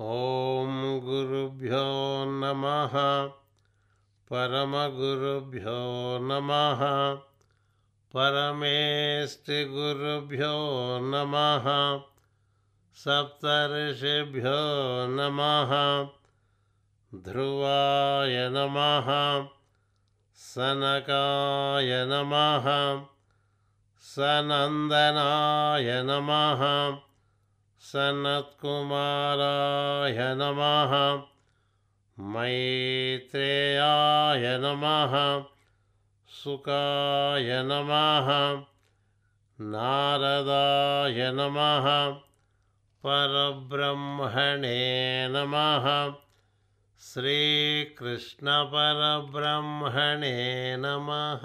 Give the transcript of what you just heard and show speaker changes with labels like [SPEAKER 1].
[SPEAKER 1] ॐ गुरुभ्यो नमः। परमगुरुभ्यो नमः। परमेष्टिगुरुभ्यो नमः। सप्तर्षिभ्यो नमः। ध्रुवाय नमः। सनकाय नमः। सनन्दनाय नमः। सनत्कुमाराय नमः। मैत्रेयाय नमः। सुकाय नमः। नारदाय नमः। परब्रह्मणे नमः। श्रीकृष्णपरब्रह्मणे नमः